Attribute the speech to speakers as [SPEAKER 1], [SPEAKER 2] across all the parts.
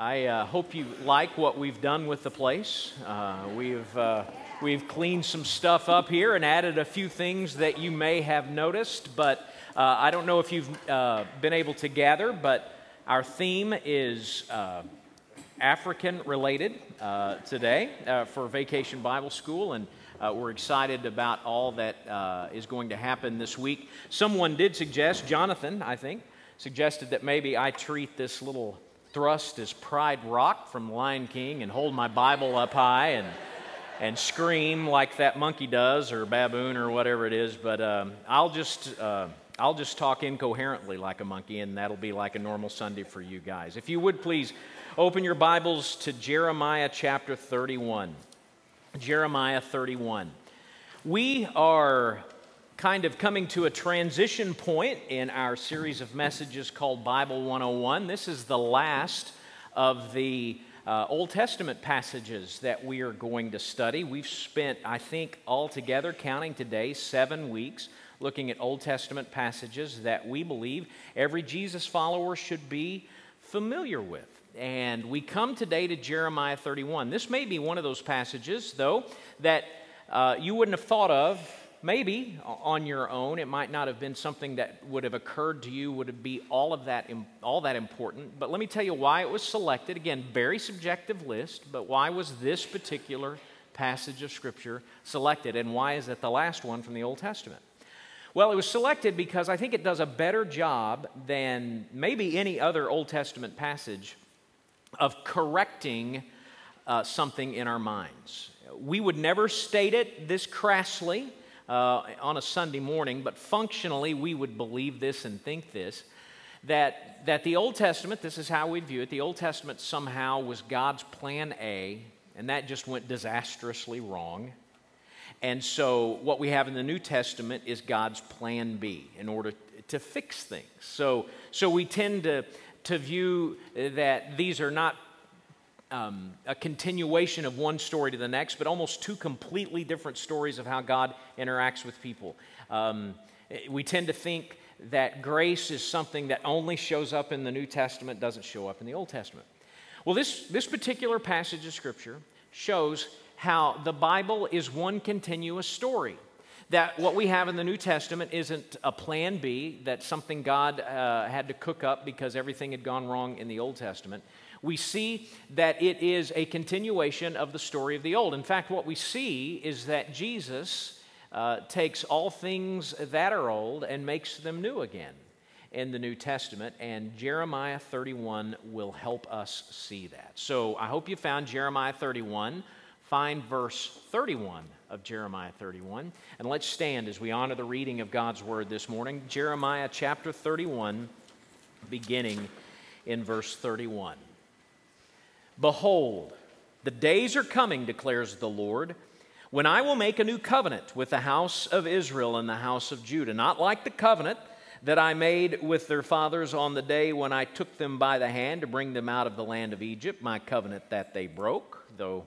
[SPEAKER 1] I uh, hope you like what we've done with the place. Uh, we've, uh, we've cleaned some stuff up here and added a few things that you may have noticed, but uh, I don't know if you've uh, been able to gather, but our theme is uh, African related today for Vacation Bible School, and we're excited about all that is going to happen this week. Someone did suggest, Jonathan, I think, suggested that maybe I treat this little thrust as Pride Rock from Lion King and hold my Bible up high and, and scream like that monkey does or baboon or whatever it is. But um, I'll, just, uh, I'll just talk incoherently like a monkey, and that'll be like a normal Sunday for you guys. If you would please open your Bibles to Jeremiah chapter 31. Jeremiah 31. We are kind of coming to a transition point in our series of messages called Bible 101. This is the last of the uh, Old Testament passages that we are going to study. We've spent, I think, altogether, counting today, seven weeks looking at Old Testament passages that we believe every Jesus follower should be familiar with. And we come today to Jeremiah 31. This may be one of those passages, though, that uh, you wouldn't have thought of maybe on your own it might not have been something that would have occurred to you would be all of that all that important. But let me tell you why it was selected. Again very subjective list but why was this particular passage of scripture selected and why is it the last one from the old testament? Well it was selected because i think it does a better job than maybe any other old testament passage of correcting uh, something in our minds. We would never state it this crassly uh, on a Sunday morning, but functionally we would believe this and think this that, that the Old Testament, this is how we view it, the Old Testament somehow was God's plan A, and that just went disastrously wrong. And so what we have in the New Testament is God's plan B in order to fix things. So, so we tend to, to view that these are not um, a continuation of one story to the next, but almost two completely different stories of how God interacts with people. Um, we tend to think that grace is something that only shows up in the New Testament, doesn't show up in the Old Testament. Well, this, this particular passage of Scripture shows how the Bible is one continuous story. That what we have in the New Testament isn't a plan B, that something God uh, had to cook up because everything had gone wrong in the Old Testament we see that it is a continuation of the story of the old. In fact, what we see is that Jesus uh, takes all things that are old and makes them new again in the New Testament, and Jeremiah 31 will help us see that. So I hope you found Jeremiah 31. Find verse 31 of Jeremiah 31, and let's stand as we honor the reading of God's word this morning. Jeremiah chapter 31, beginning in verse 31. Behold, the days are coming, declares the Lord, when I will make a new covenant with the house of Israel and the house of Judah, not like the covenant that I made with their fathers on the day when I took them by the hand to bring them out of the land of Egypt, my covenant that they broke, though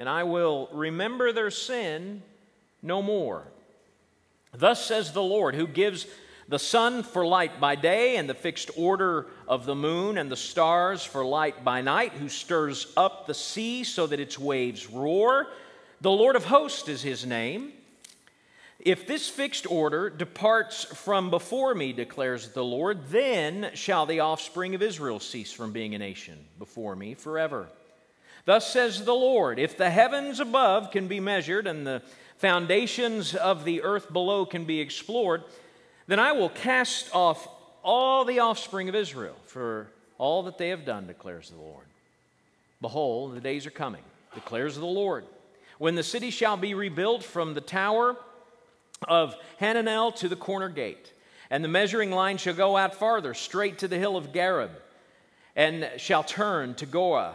[SPEAKER 1] and I will remember their sin no more. Thus says the Lord, who gives the sun for light by day, and the fixed order of the moon and the stars for light by night, who stirs up the sea so that its waves roar. The Lord of hosts is his name. If this fixed order departs from before me, declares the Lord, then shall the offspring of Israel cease from being a nation before me forever. Thus says the Lord If the heavens above can be measured and the foundations of the earth below can be explored, then I will cast off all the offspring of Israel for all that they have done, declares the Lord. Behold, the days are coming, declares the Lord, when the city shall be rebuilt from the tower of Hananel to the corner gate, and the measuring line shall go out farther, straight to the hill of Gareb, and shall turn to Goah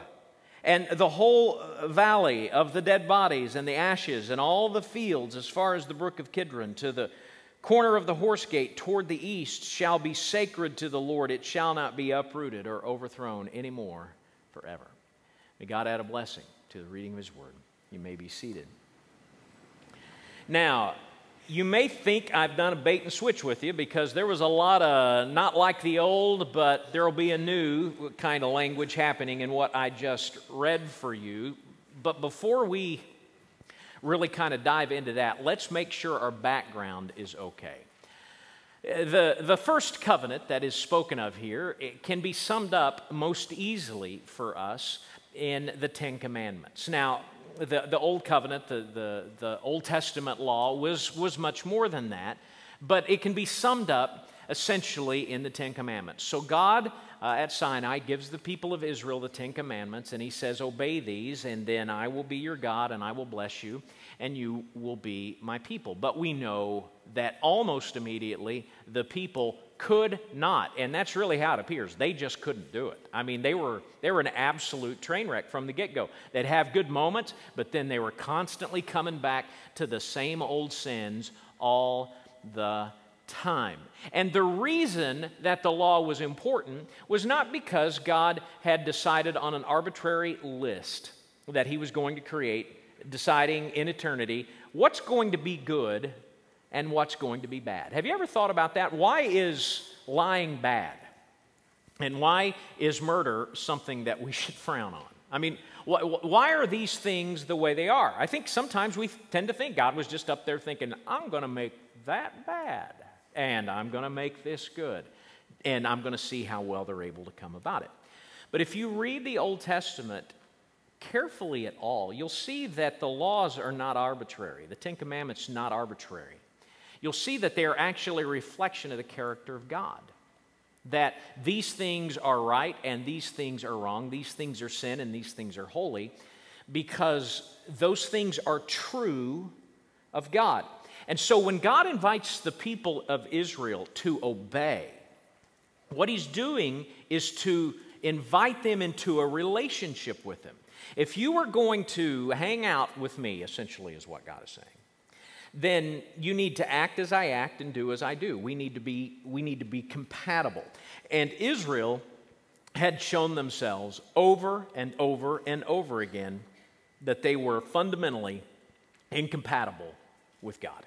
[SPEAKER 1] and the whole valley of the dead bodies and the ashes, and all the fields as far as the brook of Kidron to the corner of the horse gate toward the east shall be sacred to the Lord. It shall not be uprooted or overthrown anymore forever. May God add a blessing to the reading of His word. You may be seated. Now, you may think I've done a bait and switch with you because there was a lot of not like the old, but there will be a new kind of language happening in what I just read for you. But before we really kind of dive into that, let's make sure our background is okay. The, the first covenant that is spoken of here can be summed up most easily for us in the Ten Commandments. Now, the, the Old Covenant, the, the, the Old Testament law, was, was much more than that, but it can be summed up essentially in the Ten Commandments. So, God uh, at Sinai gives the people of Israel the Ten Commandments, and He says, Obey these, and then I will be your God, and I will bless you, and you will be my people. But we know that almost immediately the people could not. And that's really how it appears. They just couldn't do it. I mean, they were, they were an absolute train wreck from the get go. They'd have good moments, but then they were constantly coming back to the same old sins all the time. And the reason that the law was important was not because God had decided on an arbitrary list that He was going to create, deciding in eternity what's going to be good and what's going to be bad. Have you ever thought about that? Why is lying bad? And why is murder something that we should frown on? I mean, why are these things the way they are? I think sometimes we tend to think God was just up there thinking, I'm going to make that bad, and I'm going to make this good, and I'm going to see how well they're able to come about it. But if you read the Old Testament carefully at all, you'll see that the laws are not arbitrary. The Ten Commandments not arbitrary you'll see that they are actually a reflection of the character of God. That these things are right and these things are wrong, these things are sin and these things are holy, because those things are true of God. And so when God invites the people of Israel to obey, what he's doing is to invite them into a relationship with him. If you were going to hang out with me, essentially, is what God is saying then you need to act as I act and do as I do. We need to be, we need to be compatible. And Israel had shown themselves over and over and over again that they were fundamentally incompatible with God.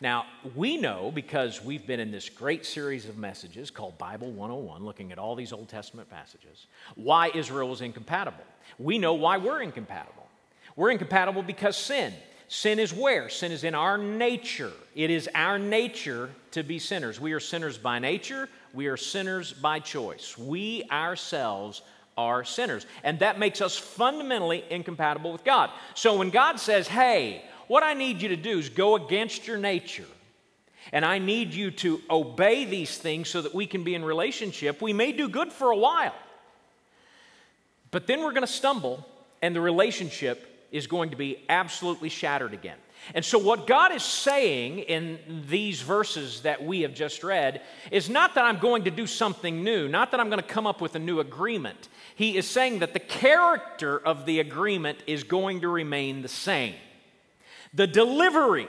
[SPEAKER 1] Now, we know because we've been in this great series of messages called Bible 101, looking at all these Old Testament passages, why Israel was incompatible. We know why we're incompatible. We're incompatible because sin. Sin is where? Sin is in our nature. It is our nature to be sinners. We are sinners by nature, we are sinners by choice. We ourselves are sinners. And that makes us fundamentally incompatible with God. So when God says, hey, what I need you to do is go against your nature, and I need you to obey these things so that we can be in relationship, we may do good for a while. But then we're going to stumble, and the relationship is going to be absolutely shattered again. And so, what God is saying in these verses that we have just read is not that I'm going to do something new, not that I'm going to come up with a new agreement. He is saying that the character of the agreement is going to remain the same. The delivery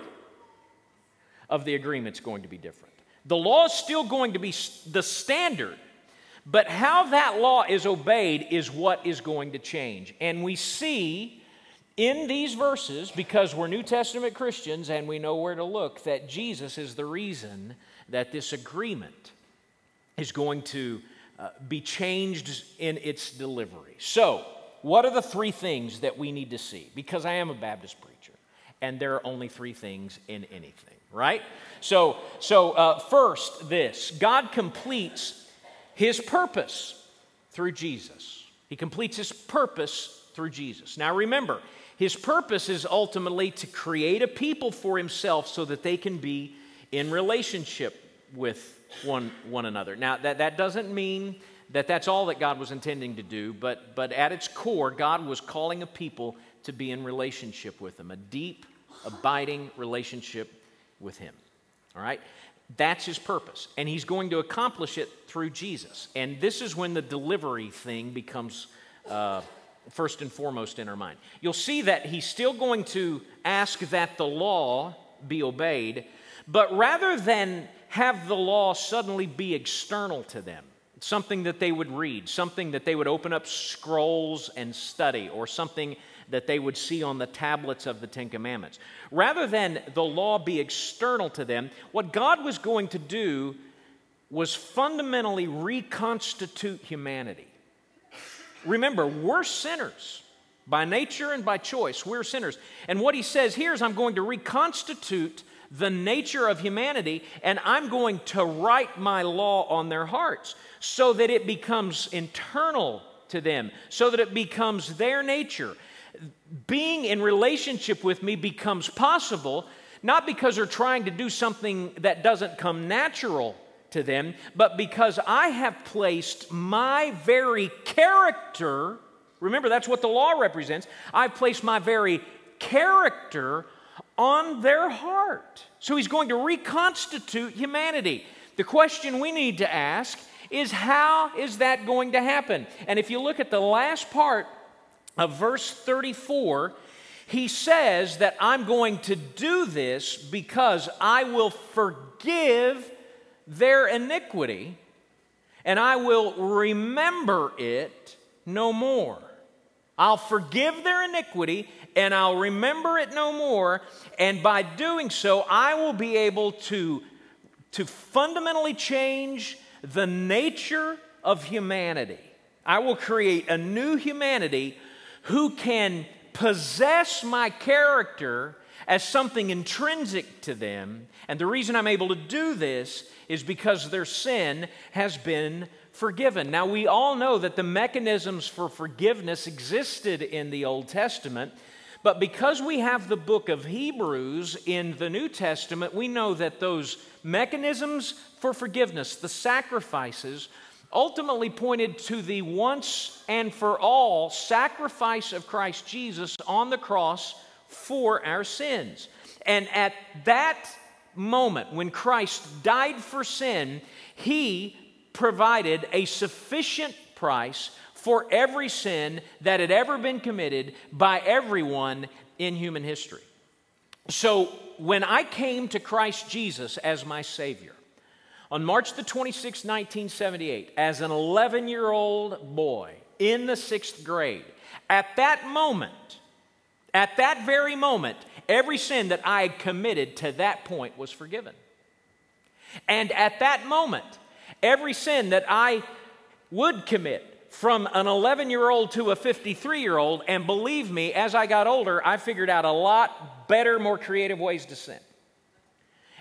[SPEAKER 1] of the agreement is going to be different. The law is still going to be the standard, but how that law is obeyed is what is going to change. And we see in these verses, because we're New Testament Christians and we know where to look, that Jesus is the reason that this agreement is going to uh, be changed in its delivery. So, what are the three things that we need to see? Because I am a Baptist preacher, and there are only three things in anything, right? So, so uh, first, this God completes his purpose through Jesus. He completes his purpose through Jesus. Now, remember, his purpose is ultimately to create a people for himself so that they can be in relationship with one, one another. Now, that, that doesn't mean that that's all that God was intending to do, but, but at its core, God was calling a people to be in relationship with Him, a deep, abiding relationship with Him. All right? That's His purpose. And He's going to accomplish it through Jesus. And this is when the delivery thing becomes uh, first and foremost in our mind. You'll see that he's still going to ask that the law be obeyed, but rather than have the law suddenly be external to them, something that they would read, something that they would open up scrolls and study, or something that they would see on the tablets of the Ten Commandments. Rather than the law be external to them, what God was going to do was fundamentally reconstitute humanity. Remember, we're sinners. By nature and by choice, we're sinners. And what he says here is, I'm going to reconstitute the nature of humanity, and I'm going to write my law on their hearts so that it becomes internal to them, so that it becomes their nature. Being in relationship with me becomes possible not because they're trying to do something that doesn't come natural to them, but because I have placed my very character, remember that's what the law represents, I've placed my very character on their heart. So he's going to reconstitute humanity. The question we need to ask is how is that going to happen? And if you look at the last part of verse 34, he says that I'm going to do this because I will forgive their iniquity, and I will remember it no more. I'll forgive their iniquity and I'll remember it no more. And by doing so, I will be able to, to fundamentally change the nature of humanity. I will create a new humanity who can possess my character as something intrinsic to them. And the reason I'm able to do this is because their sin has been forgiven. Now, we all know that the mechanisms for forgiveness existed in the Old Testament, but because we have the book of Hebrews in the New Testament, we know that those mechanisms for forgiveness, the sacrifices, ultimately pointed to the once and for all sacrifice of Christ Jesus on the cross for our sins. And at that moment, when Christ died for sin, he provided a sufficient price for every sin that had ever been committed by everyone in human history. So when I came to Christ Jesus as my Savior, on March the 26th, 1978, as an 11 year old boy in the sixth grade, at that moment, at that very moment, every sin that I had committed to that point was forgiven. And at that moment, every sin that I would commit from an 11 year old to a 53 year old, and believe me, as I got older, I figured out a lot better, more creative ways to sin.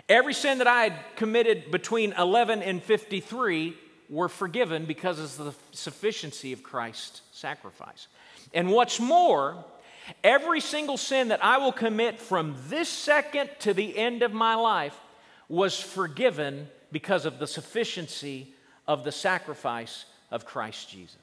[SPEAKER 1] Every sin that I had committed between 11 and 53 were forgiven because of the sufficiency of Christ's sacrifice. And what's more, Every single sin that I will commit from this second to the end of my life was forgiven because of the sufficiency of the sacrifice of Christ Jesus.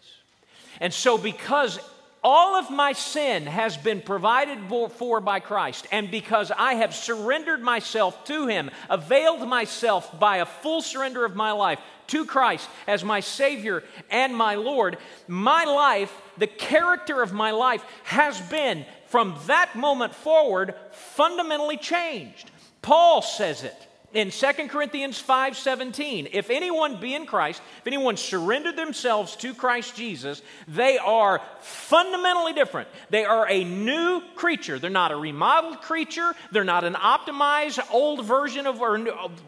[SPEAKER 1] And so, because all of my sin has been provided for by Christ, and because I have surrendered myself to Him, availed myself by a full surrender of my life to Christ as my Savior and my Lord, my life, the character of my life, has been from that moment forward fundamentally changed. Paul says it in 2 Corinthians 5:17, if anyone be in Christ, if anyone surrendered themselves to Christ Jesus, they are fundamentally different. They are a new creature. They're not a remodeled creature. They're not an optimized old version of or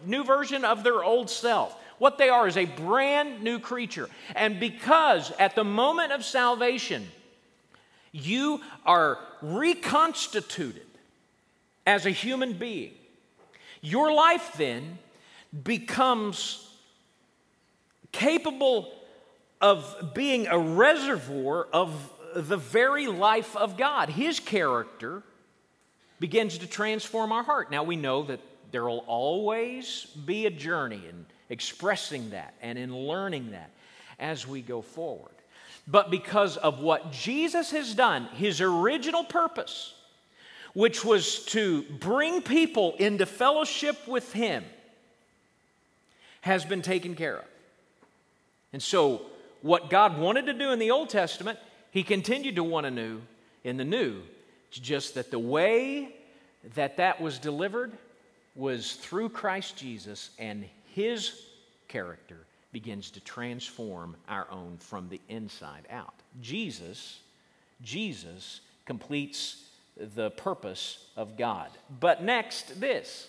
[SPEAKER 1] new version of their old self. What they are is a brand new creature. And because at the moment of salvation, you are reconstituted as a human being your life then becomes capable of being a reservoir of the very life of God. His character begins to transform our heart. Now we know that there will always be a journey in expressing that and in learning that as we go forward. But because of what Jesus has done, his original purpose, which was to bring people into fellowship with Him, has been taken care of. And so, what God wanted to do in the Old Testament, he continued to want a new in the new. It's just that the way that that was delivered was through Christ Jesus, and his character begins to transform our own from the inside out. Jesus, Jesus completes the purpose of God. But next, this.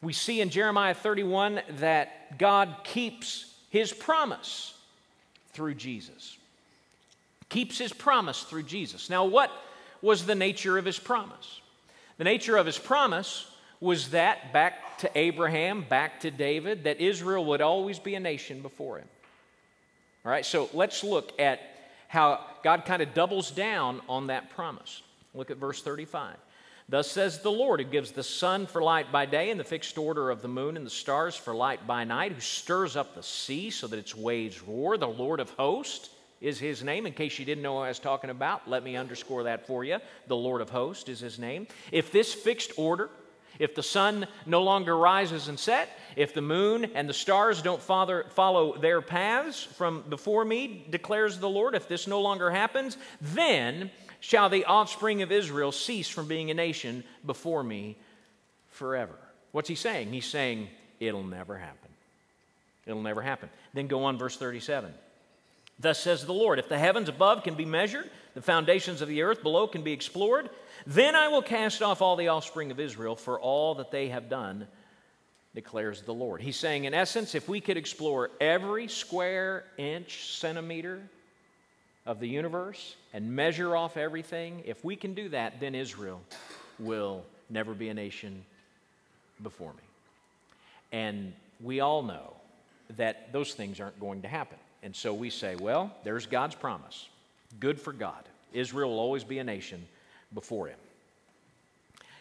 [SPEAKER 1] We see in Jeremiah 31 that God keeps his promise through Jesus. Keeps his promise through Jesus. Now, what was the nature of his promise? The nature of his promise was that back to Abraham, back to David, that Israel would always be a nation before him. All right, so let's look at how God kind of doubles down on that promise. Look at verse 35. Thus says the Lord, who gives the sun for light by day and the fixed order of the moon and the stars for light by night, who stirs up the sea so that its waves roar. The Lord of hosts is his name. In case you didn't know what I was talking about, let me underscore that for you. The Lord of hosts is his name. If this fixed order, if the sun no longer rises and set, if the moon and the stars don't father, follow their paths from before me, declares the Lord, if this no longer happens, then shall the offspring of Israel cease from being a nation before me forever. What's he saying? He's saying, it'll never happen. It'll never happen. Then go on, verse 37. Thus says the Lord If the heavens above can be measured, the foundations of the earth below can be explored, then I will cast off all the offspring of Israel for all that they have done, declares the Lord. He's saying, in essence, if we could explore every square inch, centimeter of the universe and measure off everything, if we can do that, then Israel will never be a nation before me. And we all know that those things aren't going to happen. And so we say, well, there's God's promise. Good for God. Israel will always be a nation before him.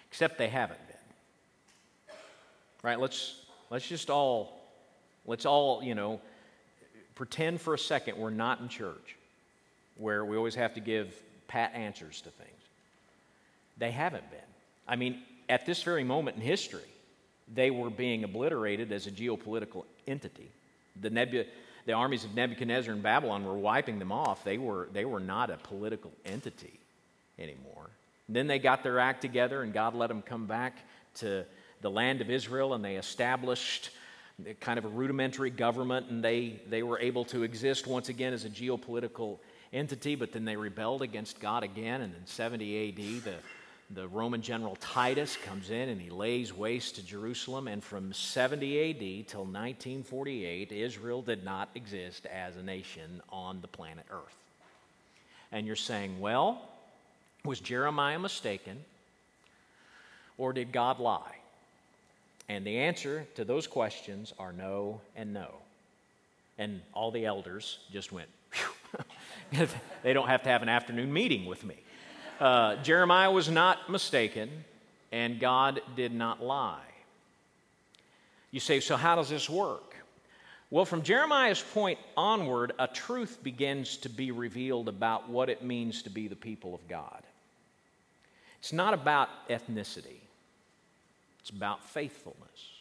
[SPEAKER 1] Except they haven't been. Right? Let's let's just all let's all, you know, pretend for a second we're not in church where we always have to give pat answers to things. They haven't been. I mean, at this very moment in history, they were being obliterated as a geopolitical entity. The, Nebu- the armies of Nebuchadnezzar and Babylon were wiping them off. They were, they were not a political entity anymore. Then they got their act together, and God let them come back to the land of Israel, and they established kind of a rudimentary government, and they, they were able to exist once again as a geopolitical entity, but then they rebelled against God again, and in 70 AD, the the Roman general Titus comes in and he lays waste to Jerusalem. And from 70 AD till 1948, Israel did not exist as a nation on the planet Earth. And you're saying, well, was Jeremiah mistaken or did God lie? And the answer to those questions are no and no. And all the elders just went, they don't have to have an afternoon meeting with me. Uh, Jeremiah was not mistaken, and God did not lie. You say, so how does this work? Well, from Jeremiah's point onward, a truth begins to be revealed about what it means to be the people of God. It's not about ethnicity, it's about faithfulness.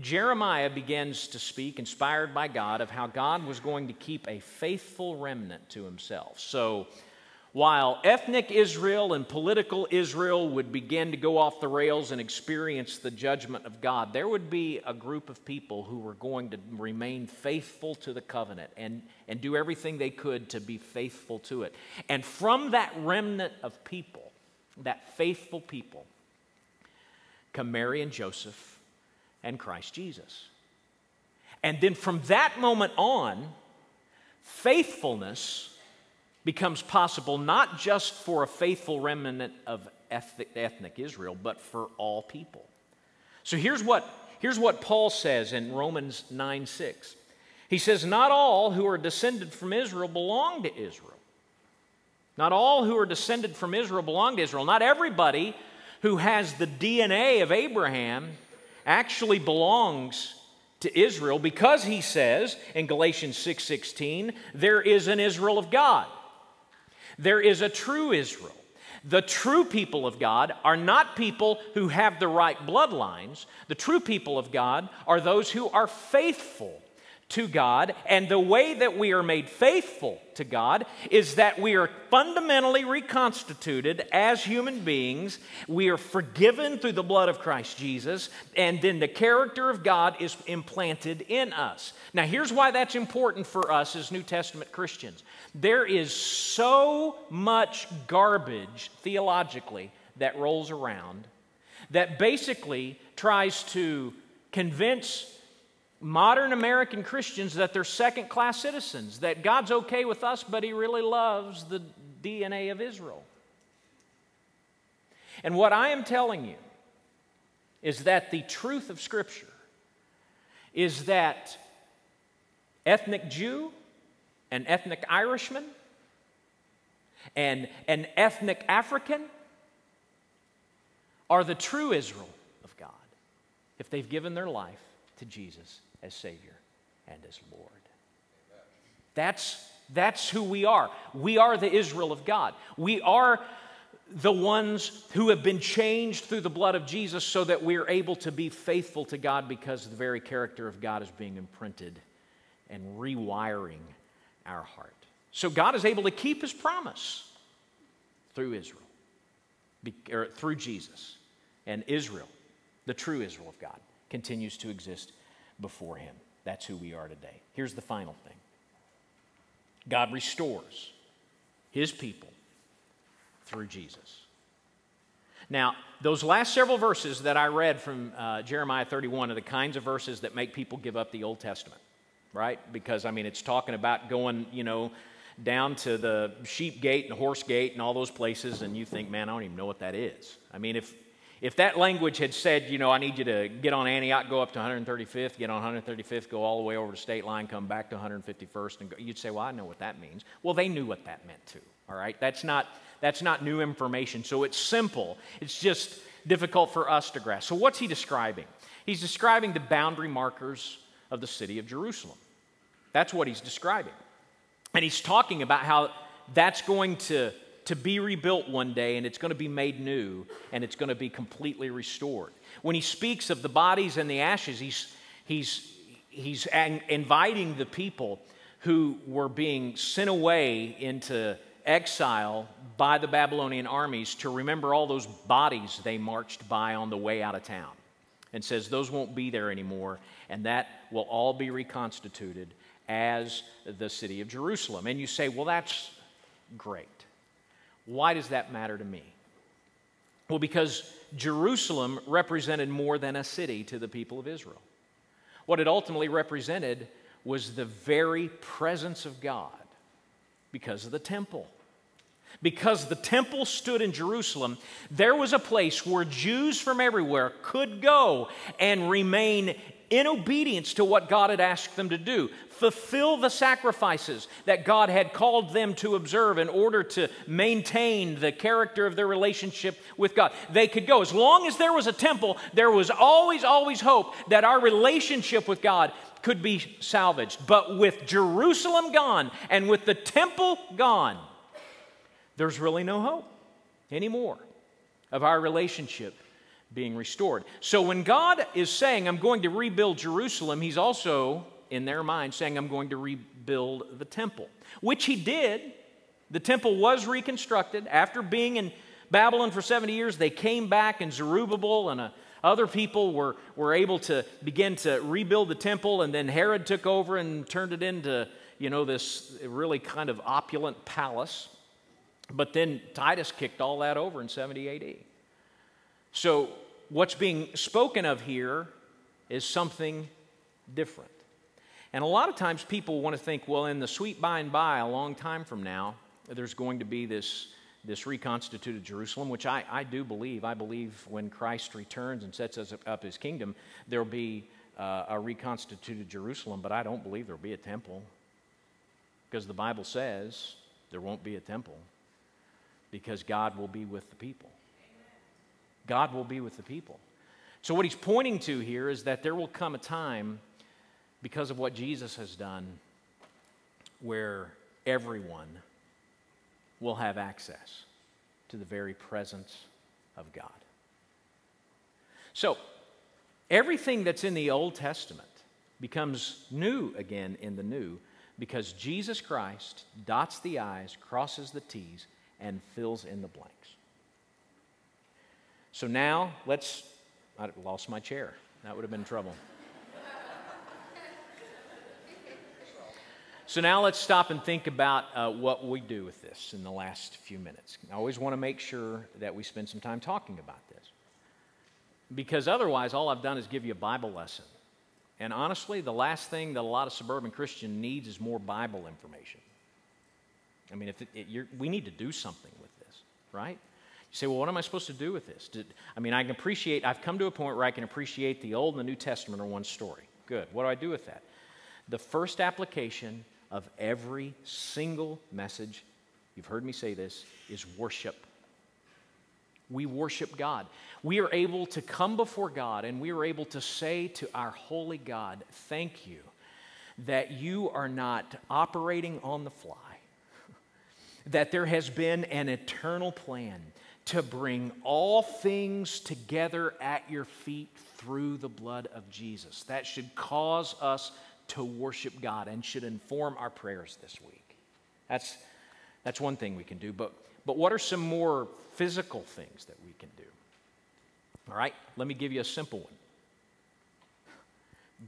[SPEAKER 1] Jeremiah begins to speak, inspired by God, of how God was going to keep a faithful remnant to himself. So, while ethnic Israel and political Israel would begin to go off the rails and experience the judgment of God, there would be a group of people who were going to remain faithful to the covenant and, and do everything they could to be faithful to it. And from that remnant of people, that faithful people, come Mary and Joseph and Christ Jesus. And then from that moment on, faithfulness becomes possible not just for a faithful remnant of ethnic Israel, but for all people. So here's what, here's what Paul says in Romans 9 6. He says, Not all who are descended from Israel belong to Israel. Not all who are descended from Israel belong to Israel. Not everybody who has the DNA of Abraham actually belongs to Israel because he says in Galatians 6:16 there is an Israel of God there is a true Israel. The true people of God are not people who have the right bloodlines. The true people of God are those who are faithful to God, and the way that we are made faithful to God is that we are fundamentally reconstituted as human beings. We are forgiven through the blood of Christ Jesus, and then the character of God is implanted in us. Now, here's why that's important for us as New Testament Christians there is so much garbage theologically that rolls around that basically tries to convince modern American Christians that they're second class citizens, that God's okay with us, but He really loves the DNA of Israel. And what I am telling you is that the truth of Scripture is that ethnic Jew, an ethnic Irishman, and an ethnic African are the true Israel of God if they've given their life to Jesus as Savior and as Lord. That's, that's who we are. We are the Israel of God. We are the ones who have been changed through the blood of Jesus so that we are able to be faithful to God because the very character of God is being imprinted and rewiring our heart. So God is able to keep his promise through Israel, or through Jesus. And Israel, the true Israel of God, continues to exist before Him. That's who we are today. Here's the final thing God restores His people through Jesus. Now, those last several verses that I read from uh, Jeremiah 31 are the kinds of verses that make people give up the Old Testament, right? Because, I mean, it's talking about going, you know, down to the sheep gate and the horse gate and all those places, and you think, man, I don't even know what that is. I mean, if, if that language had said, you know, I need you to get on Antioch, go up to 135th, get on 135th, go all the way over to state line, come back to 151st, and go, you'd say, well, I know what that means. Well, they knew what that meant too. All right, that's not that's not new information. So it's simple. It's just difficult for us to grasp. So what's he describing? He's describing the boundary markers of the city of Jerusalem. That's what he's describing, and he's talking about how that's going to to be rebuilt one day and it's going to be made new and it's going to be completely restored. When he speaks of the bodies and the ashes, he's, he's, he's inviting the people who were being sent away into exile by the Babylonian armies to remember all those bodies they marched by on the way out of town. And says those won't be there anymore, and that will all be reconstituted as the city of Jerusalem. And you say, well, that's great. Why does that matter to me? Well, because Jerusalem represented more than a city to the people of Israel. What it ultimately represented was the very presence of God because of the temple. Because the temple stood in Jerusalem, there was a place where Jews from everywhere could go and remain in obedience to what God had asked them to do fulfill the sacrifices that God had called them to observe in order to maintain the character of their relationship with God. They could go. As long as there was a temple, there was always, always hope that our relationship with God could be salvaged. But with Jerusalem gone and with the temple gone, there's really no hope anymore of our relationship being restored. So when God is saying, I'm going to rebuild Jerusalem, He's also in their mind saying, I'm going to rebuild the temple, which he did. The temple was reconstructed. After being in Babylon for 70 years, they came back, and Zerubbabel and uh, other people were, were able to begin to rebuild the temple, and then Herod took over and turned it into, you know, this really kind of opulent palace. But then Titus kicked all that over in 70 AD. So, what's being spoken of here is something different. And a lot of times people want to think, well, in the sweet by and by, a long time from now, there's going to be this, this reconstituted Jerusalem, which I, I do believe. I believe when Christ returns and sets us up his kingdom, there'll be uh, a reconstituted Jerusalem, but I don't believe there'll be a temple. Because the Bible says there won't be a temple, because God will be with the people. God will be with the people. So, what he's pointing to here is that there will come a time because of what Jesus has done, where everyone will have access to the very presence of God. So, everything that's in the Old Testament becomes new again in the new because Jesus Christ dots the I's, crosses the T's, and fills in the blanks. So now let's, I lost my chair. That would have been trouble. So now let's stop and think about uh, what we do with this in the last few minutes. I always want to make sure that we spend some time talking about this. Because otherwise, all I've done is give you a Bible lesson. And honestly, the last thing that a lot of suburban Christian needs is more Bible information. I mean, if it, it, we need to do something with this, right? Say, well, what am I supposed to do with this? Did, I mean, I can appreciate, I've come to a point where I can appreciate the Old and the New Testament are one story. Good. What do I do with that? The first application of every single message, you've heard me say this, is worship. We worship God. We are able to come before God and we are able to say to our holy God, Thank you that you are not operating on the fly, that there has been an eternal plan to bring all things together at your feet through the blood of Jesus. That should cause us to worship God and should inform our prayers this week. That's, that's one thing we can do. But, but what are some more physical things that we can do? All right, let me give you a simple one.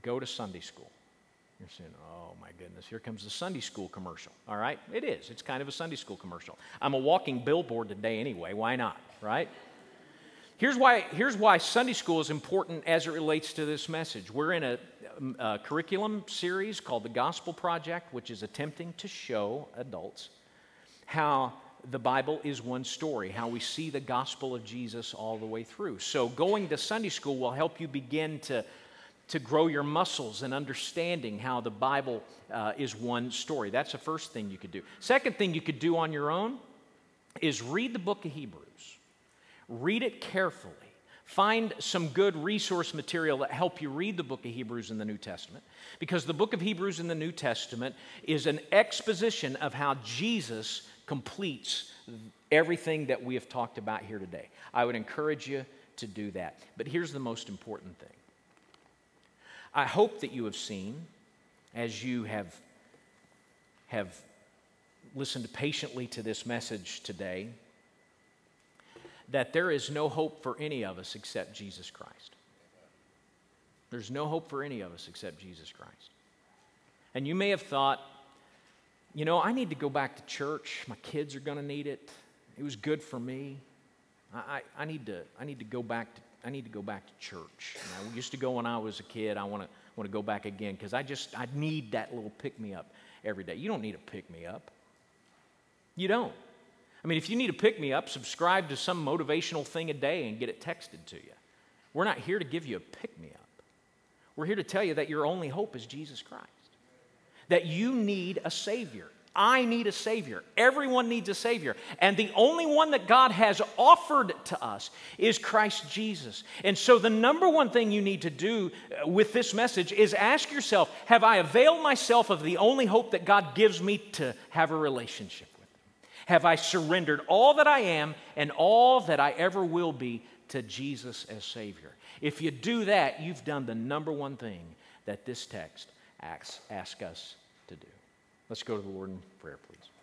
[SPEAKER 1] Go to Sunday school. You're saying, oh my goodness, here comes the Sunday school commercial. All right, it is. It's kind of a Sunday school commercial. I'm a walking billboard today anyway. Why not, right? Here's why, here's why Sunday school is important as it relates to this message. We're in a, um, a curriculum series called the Gospel Project, which is attempting to show adults how the Bible is one story, how we see the gospel of Jesus all the way through. So, going to Sunday school will help you begin to, to grow your muscles and understanding how the Bible uh, is one story. That's the first thing you could do. Second thing you could do on your own is read the book of Hebrews. Read it carefully. Find some good resource material that help you read the book of Hebrews in the New Testament because the book of Hebrews in the New Testament is an exposition of how Jesus completes everything that we have talked about here today. I would encourage you to do that. But here's the most important thing. I hope that you have seen as you have have listened patiently to this message today that there is no hope for any of us except Jesus Christ. There's no hope for any of us except Jesus Christ. And you may have thought, you know, I need to go back to church. My kids are going to need it. It was good for me. I, I, I, need to, I need to go back to, I need to go back to church. I used to go when I was a kid. I want to, want to go back again because I just, I need that little pick me up every day. You don't need a pick me up. You don't. I mean, if you need a pick me up, subscribe to some motivational thing a day and get it texted to you. We're not here to give you a pick me up. We're here to tell you that your only hope is Jesus Christ, that you need a Savior. I need a Savior. Everyone needs a Savior. And the only one that God has offered to us is Christ Jesus. And so, the number one thing you need to do uh, with this message is ask yourself Have I availed myself of the only hope that God gives me to have a relationship? With? Him? Have I surrendered all that I am and all that I ever will be to Jesus as Savior. If you do that, you've done the number one thing that this text asks, asks us. Let's go to the Lord in prayer, please.